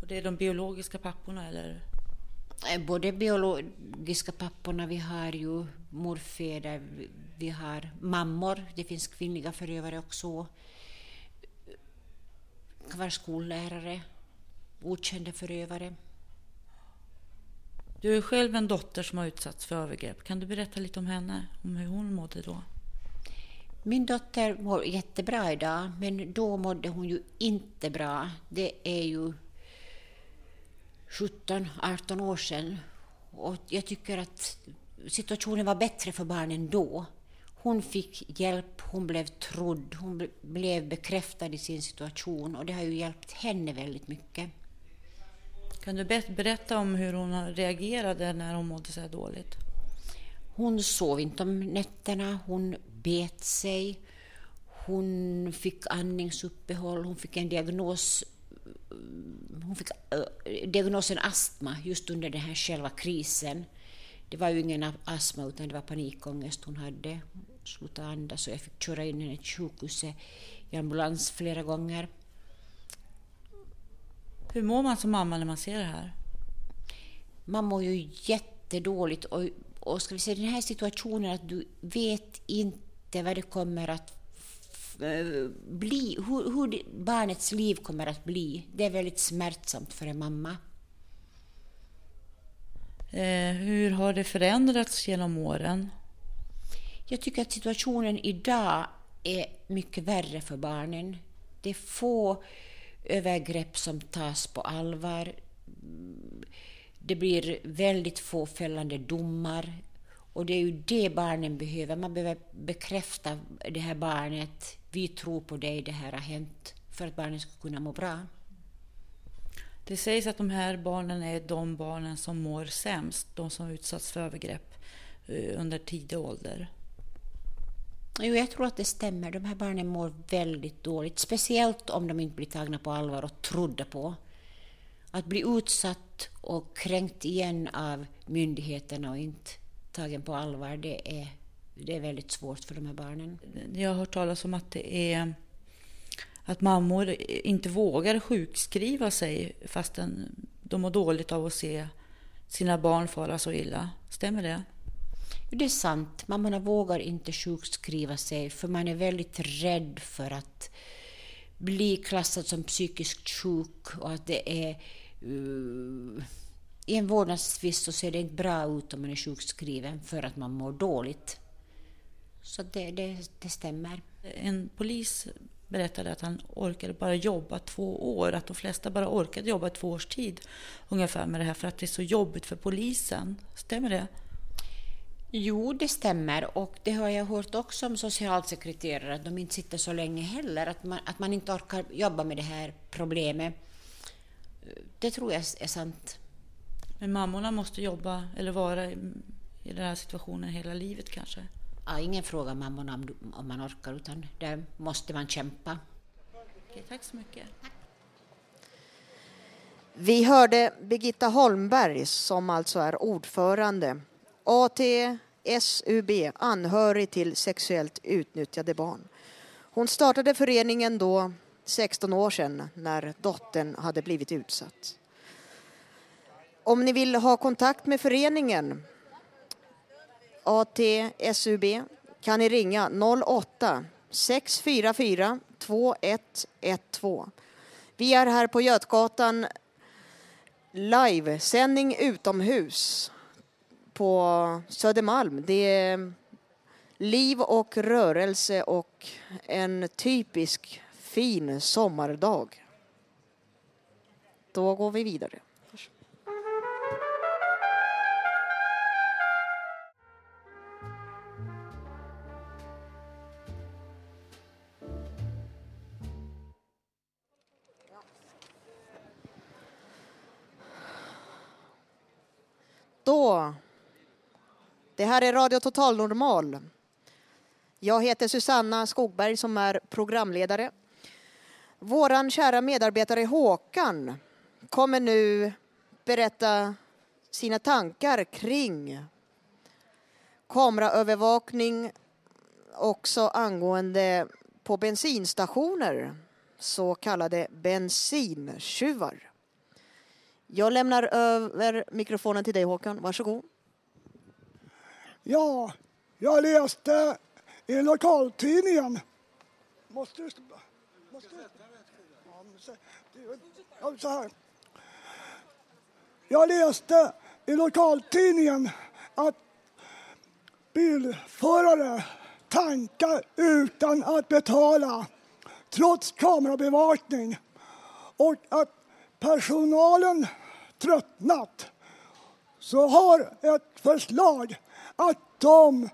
S17: Och det är de biologiska papporna, eller?
S19: Eh, både biologiska papporna, vi har ju morfäder, vi har mammor, det finns kvinnliga förövare också. Kan vara skollärare, okända förövare.
S17: Du är själv en dotter som har utsatts för övergrepp. Kan du berätta lite om henne, om hur hon mådde då?
S19: Min dotter mår jättebra idag, men då mådde hon ju inte bra. Det är ju 17-18 år sedan. Och jag tycker att situationen var bättre för barnen då. Hon fick hjälp, hon blev trodd, hon blev bekräftad i sin situation och det har ju hjälpt henne väldigt mycket.
S17: Kan du berätta om hur hon reagerade när hon mådde så här dåligt?
S19: Hon sov inte om nätterna, hon bet sig, hon fick andningsuppehåll, hon fick en diagnos hon fick diagnosen astma just under den här själva krisen. Det var ju ingen astma utan det var panikångest hon hade. Slutade andas och jag fick köra in henne till sjukhuset i ambulans flera gånger.
S17: Hur mår man som mamma när man ser det här?
S19: Man mår ju jättedåligt och, och ska vi säga den här situationen att du vet inte vad det kommer att bli, hur, hur barnets liv kommer att bli. Det är väldigt smärtsamt för en mamma.
S17: Eh, hur har det förändrats genom åren?
S19: Jag tycker att situationen idag är mycket värre för barnen. Det är få övergrepp som tas på allvar. Det blir väldigt få fällande domar. Och det är ju det barnen behöver. Man behöver bekräfta det här barnet. Vi tror på dig, det här har hänt. För att barnen ska kunna må bra.
S17: Det sägs att de här barnen är de barnen som mår sämst. De som utsatts för övergrepp eh, under tidig ålder.
S19: Jo, jag tror att det stämmer. De här barnen mår väldigt dåligt. Speciellt om de inte blir tagna på allvar och trodda på. Att bli utsatt och kränkt igen av myndigheterna och inte tagen på allvar, det är, det är väldigt svårt för de här barnen.
S17: Jag har hört talas om att det är att mammor inte vågar sjukskriva sig fastän de mår dåligt av att se sina barn fara så illa. Stämmer det?
S19: Det är sant. Mammorna vågar inte sjukskriva sig för man är väldigt rädd för att bli klassad som psykiskt sjuk och att det är uh, i en vårdnadstvist så ser det inte bra ut om man är sjukskriven för att man mår dåligt. Så det, det, det stämmer.
S17: En polis berättade att han orkade bara jobba två år, att de flesta bara orkade jobba två års tid ungefär med det här för att det är så jobbigt för polisen. Stämmer det?
S19: Jo, det stämmer och det har jag hört också om socialsekreterare, att de inte sitter så länge heller, att man, att man inte orkar jobba med det här problemet. Det tror jag är sant.
S17: Men mammorna måste jobba eller vara i, i den här situationen hela livet kanske?
S19: Ja, ingen frågar mammorna om, om man orkar, utan där måste man kämpa.
S17: Okej, tack så mycket. Tack.
S1: Vi hörde Birgitta Holmberg som alltså är ordförande ATSUB, anhörig till sexuellt utnyttjade barn. Hon startade föreningen då 16 år sedan när dottern hade blivit utsatt. Om ni vill ha kontakt med föreningen ATSUB kan ni ringa 08 644 2112. Vi är här på Götgatan livesändning utomhus på Södermalm. Det är liv och rörelse och en typisk fin sommardag. Då går vi vidare. Då. Det här är Radio Total Normal. Jag heter Susanna Skogberg som är programledare. Våran kära medarbetare Håkan kommer nu berätta sina tankar kring kameraövervakning också angående på bensinstationer så kallade bensintjuvar. Jag lämnar över mikrofonen till dig Håkan, varsågod.
S20: Ja, jag läste i lokaltidningen. Måste du... Måste du... Ja, så här. Jag läste i lokaltidningen att bilförare tankar utan att betala trots kamerabevakning och att personalen tröttnat så har ett förslag att de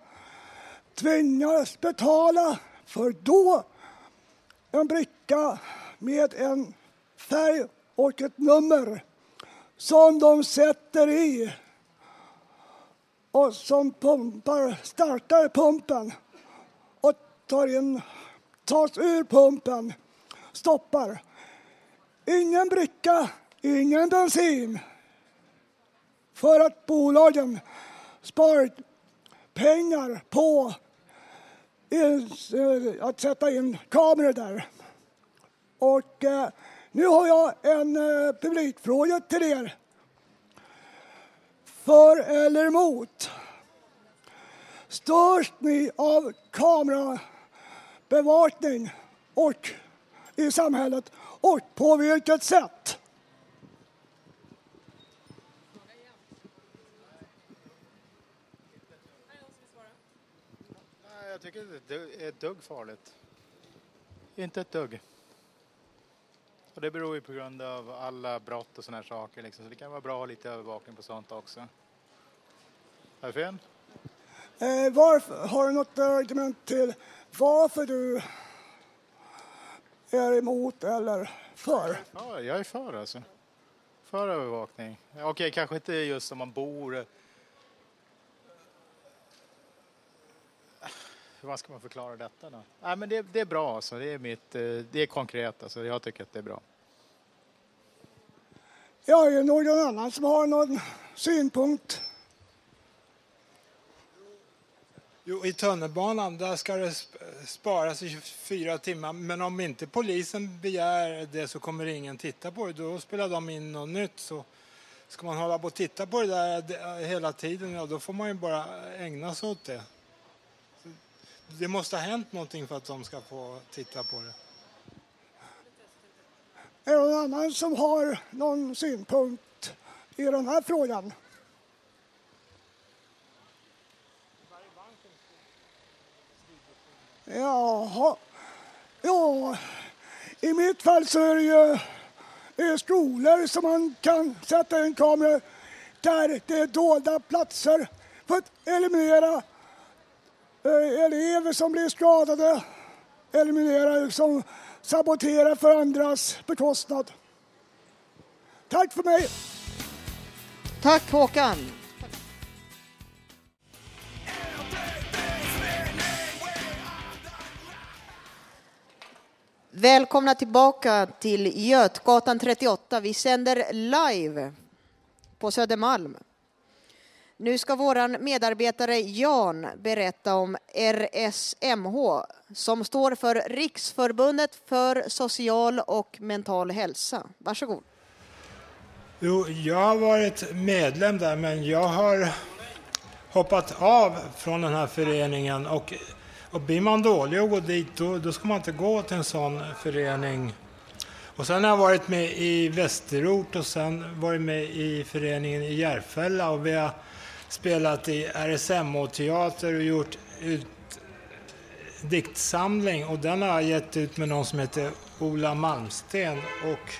S20: tvingas betala för då en bricka med en färg och ett nummer som de sätter i och som pumpar, startar pumpen och tar in, tas ur pumpen, stoppar. Ingen bricka, ingen bensin. För att bolagen sparat pengar på eh, att sätta in kameror där. Och eh, nu har jag en eh, publikfråga till er. För eller emot? Störs ni av kamerabevakning och i samhället och på vilket sätt?
S21: Nej, jag tycker inte det är ett dugg farligt. Inte ett dugg. Och det beror ju på grund av alla brott och sådana här saker. Liksom. Så det kan vara bra att ha lite övervakning på sånt också. Har jag fel?
S20: Eh, varför, har du något argument till varför du är emot eller för?
S21: Ja, jag är för alltså. För övervakning. Okej, kanske inte just om man bor... Hur ska man förklara detta då? Nej, men det, det är bra alltså. Det är, mitt, eh, det är konkret alltså. Jag tycker att det är bra.
S20: Ja, är det någon annan som har någon synpunkt?
S22: Jo, i tunnelbanan där ska det sparas i 24 timmar. Men om inte polisen begär det så kommer ingen titta på det. Då spelar de in något nytt. Så ska man hålla på och titta på det där eh, hela tiden, ja, då får man ju bara ägna sig åt det. Det måste ha hänt någonting för att de ska få titta på det.
S20: Är det någon annan som har någon synpunkt i den här frågan? Jaha. Ja, i mitt fall så är det ju är skolor som man kan sätta in kameror där det är dolda platser för att eliminera eh, elever som blir skadade, eliminera som saboterar för andras bekostnad. Tack för mig!
S1: Tack Håkan! Välkomna tillbaka till Götgatan 38. Vi sänder live på Södermalm. Nu ska vår medarbetare Jan berätta om RSMH som står för Riksförbundet för social och mental hälsa. Varsågod.
S22: Jo, jag har varit medlem där men jag har hoppat av från den här föreningen och, och blir man dålig och går dit då, då ska man inte gå till en sån förening. Och sen har jag varit med i Västerort och sen varit med i föreningen i Järfälla och vi har spelat i RSMH-teater och gjort ut diktsamling och den har jag gett ut med någon som heter Ola Malmsten och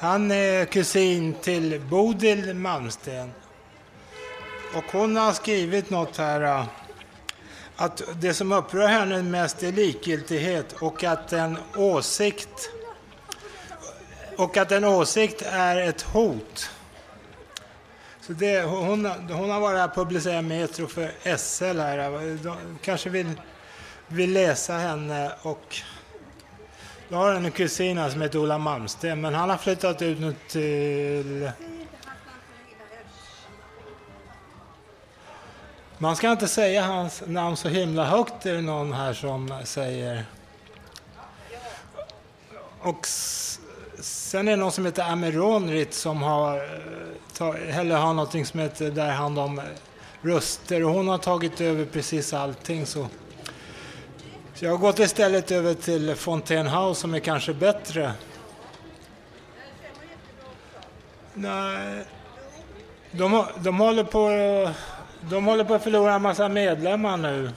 S22: han är kusin till Bodil Malmsten. Och hon har skrivit något här äh, att det som upprör henne mest är likgiltighet och att en åsikt och att en åsikt är ett hot. Så det, hon, hon har varit här och publicerat Metro för SL här. De kanske vill, vill läsa henne och jag har en kusin som heter Ola Malmsten men han har flyttat ut nu till Man ska inte säga hans namn så himla högt, är det någon här som säger. Och sen är det någon som heter Ameronrit som har, eh, eller har någonting som heter där hand om eh, röster och hon har tagit över precis allting. Så, så jag har gått istället över till Fontaine House som är kanske bättre. Nej, de, de håller på eh, de håller på att förlora en massa medlemmar nu.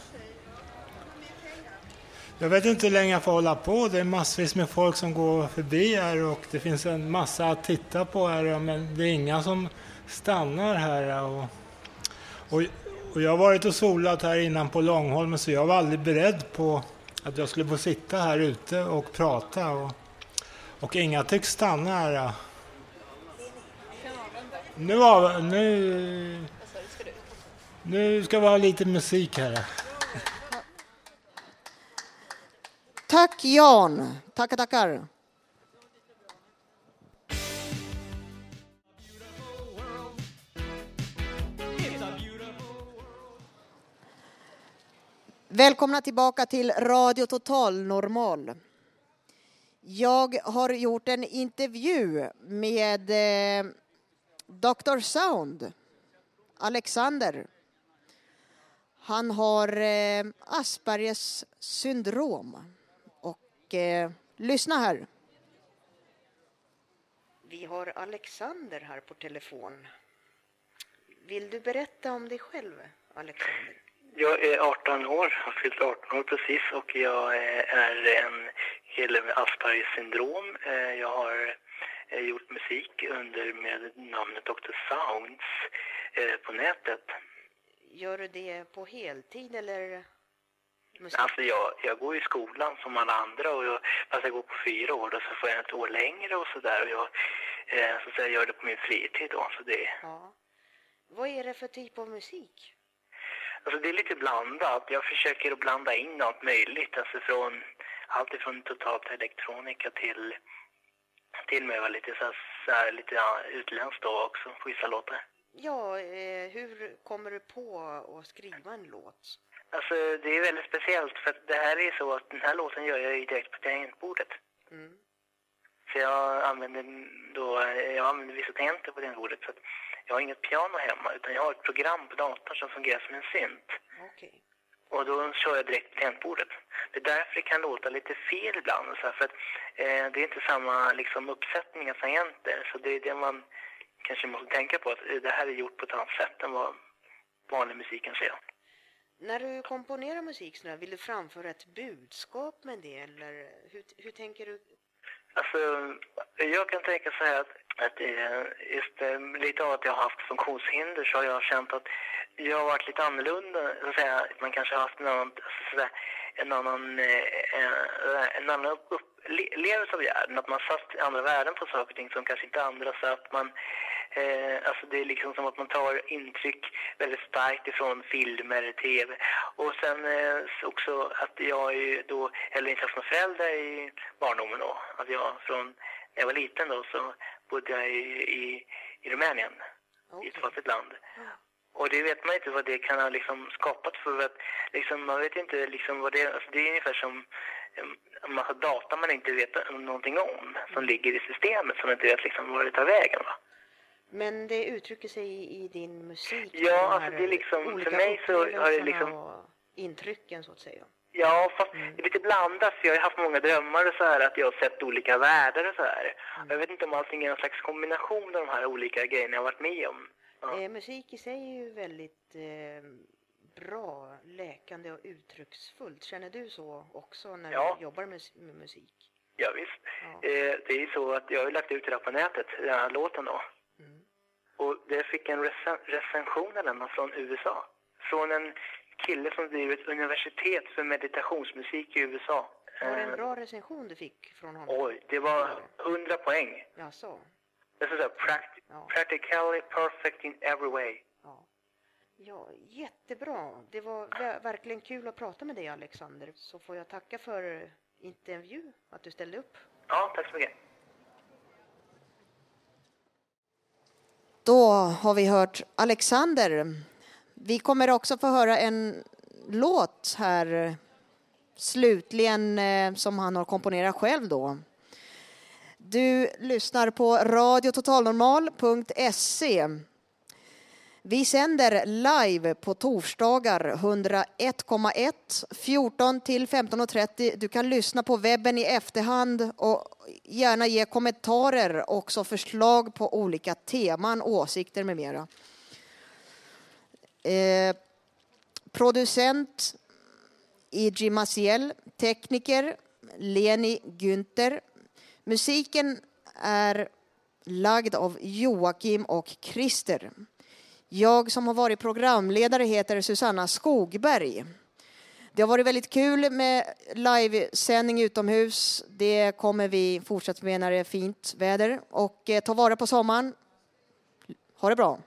S22: Jag vet inte hur länge jag får hålla på. Det är massvis med folk som går förbi här och det finns en massa att titta på här men det är inga som stannar här. Och, och, och jag har varit och solat här innan på Långholmen så jag var aldrig beredd på att jag skulle få sitta här ute och prata. Och, och inga tycks stanna här. Nu, av, nu, nu ska vi ha lite musik här.
S1: Tack Jan. Tackar, tackar. Välkomna tillbaka till Radio Total Normal. Jag har gjort en intervju med eh, Dr Sound, Alexander. Han har eh, Aspergers syndrom. Och eh, lyssna här. Vi har Alexander här på telefon. Vill du berätta om dig själv, Alexander?
S23: Jag är 18 år, har fyllt 18 år precis och jag är en kille med Aspergers syndrom. Eh, jag har eh, gjort musik under med namnet Dr. Sounds eh, på nätet.
S1: Gör du det på heltid eller?
S23: Musik? Alltså jag, jag går i skolan som alla andra och jag, fast jag går på fyra år då så får jag ett år längre och sådär och jag eh, så säga, gör det på min fritid då. Så det...
S1: Ja. Vad är det för typ av musik?
S23: Alltså det är lite blandat. Jag försöker att blanda in allt möjligt. Alltså från allt ifrån totalt elektronika till till med lite så här, så här lite ja, utländskt då också vissa låtar.
S1: Ja, eh, hur kommer du på att skriva en låt?
S23: Alltså det är väldigt speciellt för att det här är så att den här låten gör jag ju direkt på tangentbordet.
S1: Mm.
S23: Så jag använder då, jag använder vissa tangenter på tangentbordet så att jag har inget piano hemma utan jag har ett program på datorn som fungerar som en synt.
S1: Okay.
S23: Och då kör jag direkt på tangentbordet. Det är därför det kan låta lite fel ibland. Så här, för att, eh, det är inte samma liksom, uppsättning av tangenter. Så det är det man kanske måste tänka på. Att det här är gjort på ett annat sätt än vad vanlig musik kan säga.
S1: När du komponerar musik sådär, vill du framföra ett budskap med det? Eller hur, hur tänker du?
S23: Alltså, jag kan tänka så här att, att just lite av att jag har haft funktionshinder så har jag känt att jag har varit lite annorlunda. Så att säga. Man kanske har haft en annan, så där, en annan, eh, en annan upplevelse av världen. Att man satt andra värden på saker och ting som kanske inte andra satt. Man, eh, alltså det är liksom som att man tar intryck väldigt starkt ifrån filmer, tv. Och sen eh, också att jag ju då heller inte haft några föräldrar i barndomen då. Att jag från när jag var liten då så bodde jag i, i, i Rumänien, okay. i ett fattigt land. Och det vet man inte vad det kan ha liksom skapat för att liksom, man vet inte liksom vad det alltså det är ungefär som en massa data man inte vet någonting om som ligger i systemet som inte vet liksom var det tar vägen va.
S1: Men det uttrycker sig i, i din musik?
S23: Ja, alltså det är liksom, för mig så har det liksom...
S1: Och intrycken så att säga?
S23: Ja, fast mm. det är lite blandat. Jag har haft många drömmar och så här, att jag har sett olika världar och så här. Mm. Jag vet inte om allting är en slags kombination av de här olika grejerna jag har varit med om.
S1: Ja. Eh, musik i sig är ju väldigt eh, bra, läkande och uttrycksfullt. Känner du så också när
S23: ja.
S1: du jobbar med, med musik?
S23: Ja, visst. Ja. Eh, det är ju så att jag har lagt ut det här på nätet, den här låten då. Och det fick en recen recension av den från USA. Från en kille som driver ett universitet för meditationsmusik i USA.
S1: Var det en eh, bra recension du fick från honom?
S23: Oj, det var 100 poäng.
S1: Jaså?
S23: Det är så practi ja. practically perfect in every way.
S1: Ja. ja, jättebra. Det var verkligen kul att prata med dig Alexander. Så får jag tacka för intervju, att du ställde upp.
S23: Ja, tack så mycket.
S1: Då har vi hört Alexander, vi kommer också få höra en låt här slutligen eh, som han har komponerat själv då. Du lyssnar på radiototalnormal.se. Vi sänder live på torsdagar 101,1 14 till 15.30. Du kan lyssna på webben i efterhand och gärna ge kommentarer också förslag på olika teman, åsikter med mera. Eh, producent E.G. Maciel, tekniker Leni Günther. Musiken är lagd av Joakim och Christer. Jag som har varit programledare heter Susanna Skogberg. Det har varit väldigt kul med livesändning utomhus. Det kommer vi fortsätta med när det är fint väder. Och eh, ta vara på sommaren. Ha det bra!